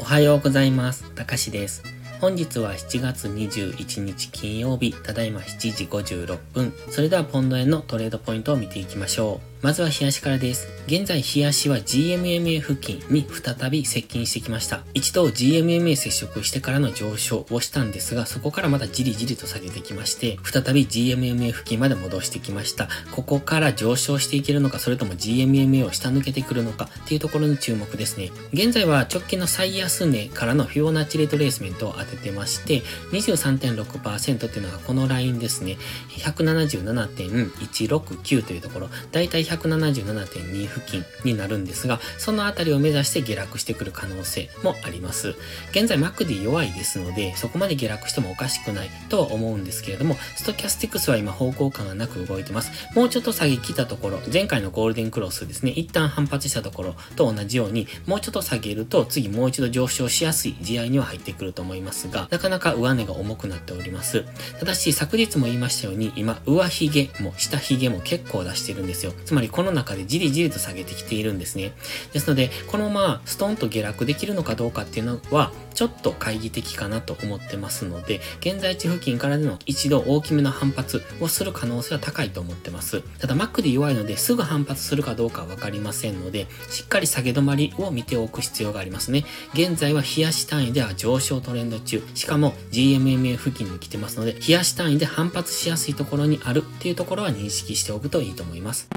おはようございます。たかしです。本日は7月21日金曜日、ただいま7時56分。それではポンド円のトレードポイントを見ていきましょう。まずは冷やしからです。現在冷やしは GMMA 付近に再び接近してきました。一度 GMMA 接触してからの上昇をしたんですが、そこからまたじりじりと下げてきまして、再び GMMA 付近まで戻してきました。ここから上昇していけるのか、それとも GMMA を下抜けてくるのかっていうところに注目ですね。現在は直近の最安値からのフィオナッチレートレースメントを当ててまして、23.6%っていうのがこのラインですね。177.169というところ、だいたい177.2付近になるんですが、そのあたりを目指して下落してくる可能性もあります。現在 MACD 弱いですので、そこまで下落してもおかしくないとは思うんですけれども、ストキャスティクスは今方向感がなく動いてます。もうちょっと下げ切ったところ、前回のゴールデンクロスですね、一旦反発したところと同じように、もうちょっと下げると次もう一度上昇しやすい地合いには入ってくると思いますが、なかなか上値が重くなっております。ただし、昨日も言いましたように、今、上髭も下髭も結構出してるんですよ。つまりこの中でじりじりと下げてきているんですね。ですので、このままストンと下落できるのかどうかっていうのは、ちょっと懐疑的かなと思ってますので、現在地付近からでの一度大きめの反発をする可能性は高いと思ってます。ただ、Mac で弱いので、すぐ反発するかどうかはわかりませんので、しっかり下げ止まりを見ておく必要がありますね。現在は冷やし単位では上昇トレンド中、しかも GMMA 付近に来てますので、冷やし単位で反発しやすいところにあるっていうところは認識しておくといいと思います。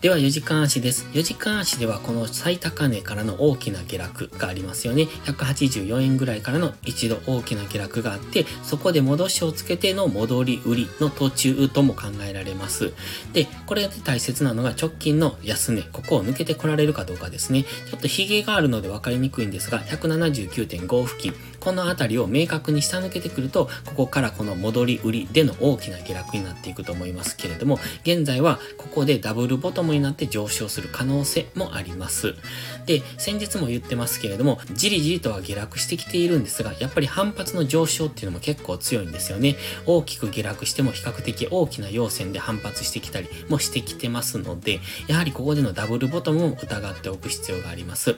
では4時間足です。4時間足ではこの最高値からの大きな下落がありますよね。184円ぐらいからの一度大きな下落があって、そこで戻しをつけての戻り売りの途中とも考えられます。で、これで大切なのが直近の安値、ここを抜けてこられるかどうかですね。ちょっとヒゲがあるので分かりにくいんですが、179.5付近、このあたりを明確に下抜けてくると、ここからこの戻り売りでの大きな下落になっていくと思いますけれども、現在はここでダブルボトムになって上昇する可能性もあります。で、先日も言ってますけれども、じりじりとは下落してきているんですが、やっぱり反発の上昇っていうのも結構強いんですよね。大きく下落しても比較的大きな陽線で反発してきたりもしてきてますので、やはりここでのダブルボトムを疑っておく必要があります。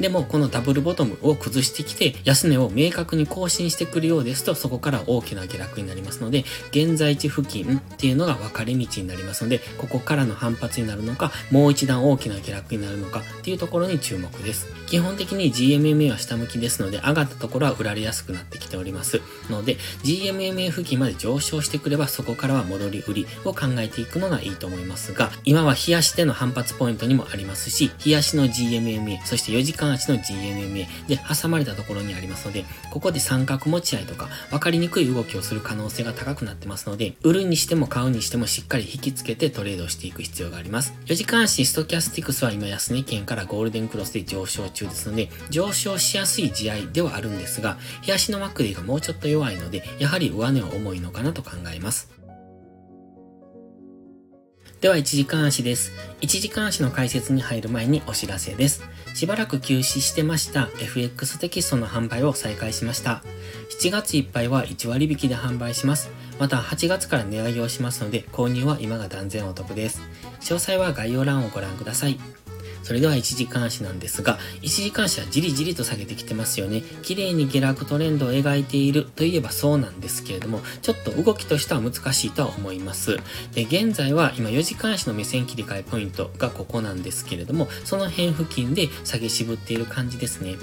でも、このダブルボトムを崩してきて、安値を明明確に更新してくるようですと、そこから大きな下落になりますので、現在地付近っていうのが分かれ道になりますので、ここからの反発になるのか、もう一段大きな下落になるのかっていうところに注目です。基本的に GMMA は下向きですので、上がったところは売られやすくなってきております。ので、GMMA 付近まで上昇してくれば、そこからは戻り売りを考えていくのがいいと思いますが、今は冷やしでの反発ポイントにもありますし、冷やしの GMMA、そして4時間足の GMMA で挟まれたところにありますので、ここで三角持ち合いとか、分かりにくい動きをする可能性が高くなってますので、売るにしても買うにしてもしっかり引き付けてトレードしていく必要があります。4時間足ストキャスティクスは今安値圏からゴールデンクロスで上昇中ですので、上昇しやすい地合いではあるんですが、日足のマックディがもうちょっと弱いので、やはり上値は重いのかなと考えます。では1時間足です。1時間足の解説に入る前にお知らせです。しばらく休止してました FX テキストの販売を再開しました。7月いっぱいは1割引きで販売します。また8月から値上げをしますので、購入は今が断然お得です。詳細は概要欄をご覧ください。それでは1時間足なんですが、1時間足はじりじりと下げてきてますよね。綺麗に下落トレンドを描いているといえばそうなんですけれども、ちょっと動きとしては難しいとは思います。で、現在は今4時間足の目線切り替えポイントがここなんですけれども、その辺付近で下げ渋っている感じですね。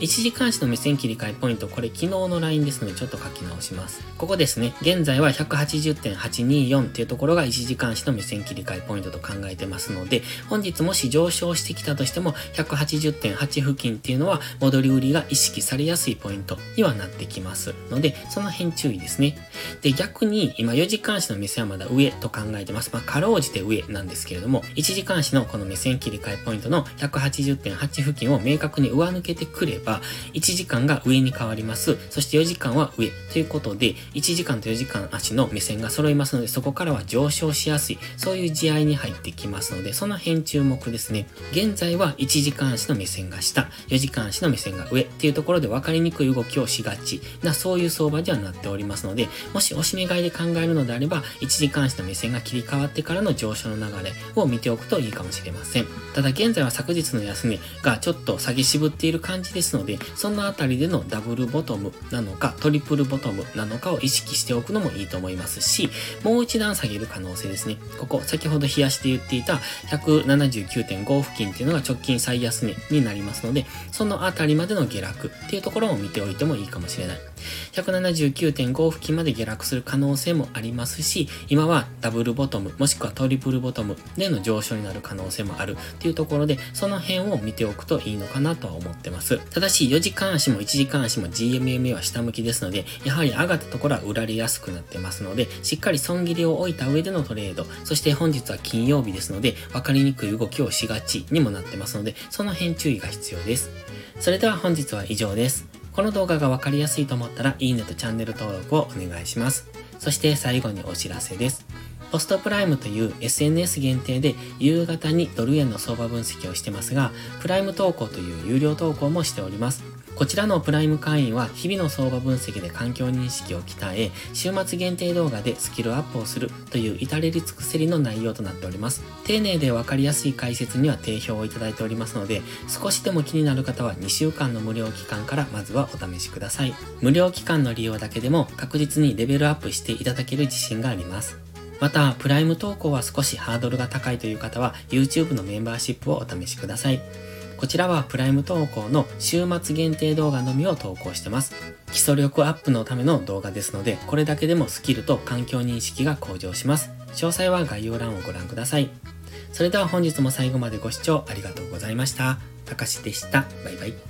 1時間足の目線切り替えポイント、これ昨日のラインですのでちょっと書き直します。ここですね。現在は180.824っていうところが1時間足の目線切り替えポイントと考えてますので、本日もし上昇してきたとしても、180.8付近っていうのは戻り売りが意識されやすいポイントにはなってきますので、その辺注意ですね。で、逆に今4時間足の目線はまだ上と考えてます。まあ、かろうじて上なんですけれども、1時間足のこの目線切り替えポイントの180.8付近を明確に上抜けてくれば、1時間が上に変わります。そして4時間は上ということで、1時間と4時間足の目線が揃いますので、そこからは上昇しやすい、そういう地合いに入ってきますので、その辺注目ですね。現在は1時間足の目線が下、4時間足の目線が上っていうところで分かりにくい動きをしがちな、そういう相場ではなっておりますので、もし押し目買いで考えるのであれば、1時間足の目線が切り替わってからの上昇の流れを見ておくといいかもしれません。ただ現在は昨日の安値がちょっと下げ渋っている感じですので、そのあたりでのダブルボトムなのか、トリプルボトムなのかを意識しておくのもいいと思いますし、もう一段下げる可能性ですね。ここ、先ほど冷やして言っていた179.5付近っていうのが直近最安値になりますので、そのあたりまでの下落っていうところを見ておいてもいいかもしれない。179.5付近まで下落する可能性もありますし、今はダブルボトム、もしくはトリプルボトムでの上昇になる可能性もあるっていうところで、その辺を見ておくといいのかなとは思ってます。ただし、4時間足も1時間足も GMMA は下向きですので、やはり上がったところは売られやすくなってますので、しっかり損切りを置いた上でのトレード、そして本日は金曜日ですので、分かりにくい動きをしがちにもなってますので、その辺注意が必要です。それでは本日は以上です。この動画がわかりやすいと思ったら、いいねとチャンネル登録をお願いします。そして最後にお知らせです。ポストプライムという SNS 限定で夕方にドル円の相場分析をしてますが、プライム投稿という有料投稿もしております。こちらのプライム会員は日々の相場分析で環境認識を鍛え、週末限定動画でスキルアップをするという至れり尽くせりの内容となっております。丁寧でわかりやすい解説には定評をいただいておりますので、少しでも気になる方は2週間の無料期間からまずはお試しください。無料期間の利用だけでも確実にレベルアップしていただける自信があります。また、プライム投稿は少しハードルが高いという方は YouTube のメンバーシップをお試しください。こちらはプライム投稿の週末限定動画のみを投稿してます。基礎力アップのための動画ですので、これだけでもスキルと環境認識が向上します。詳細は概要欄をご覧ください。それでは本日も最後までご視聴ありがとうございました。たかしでした。バイバイ。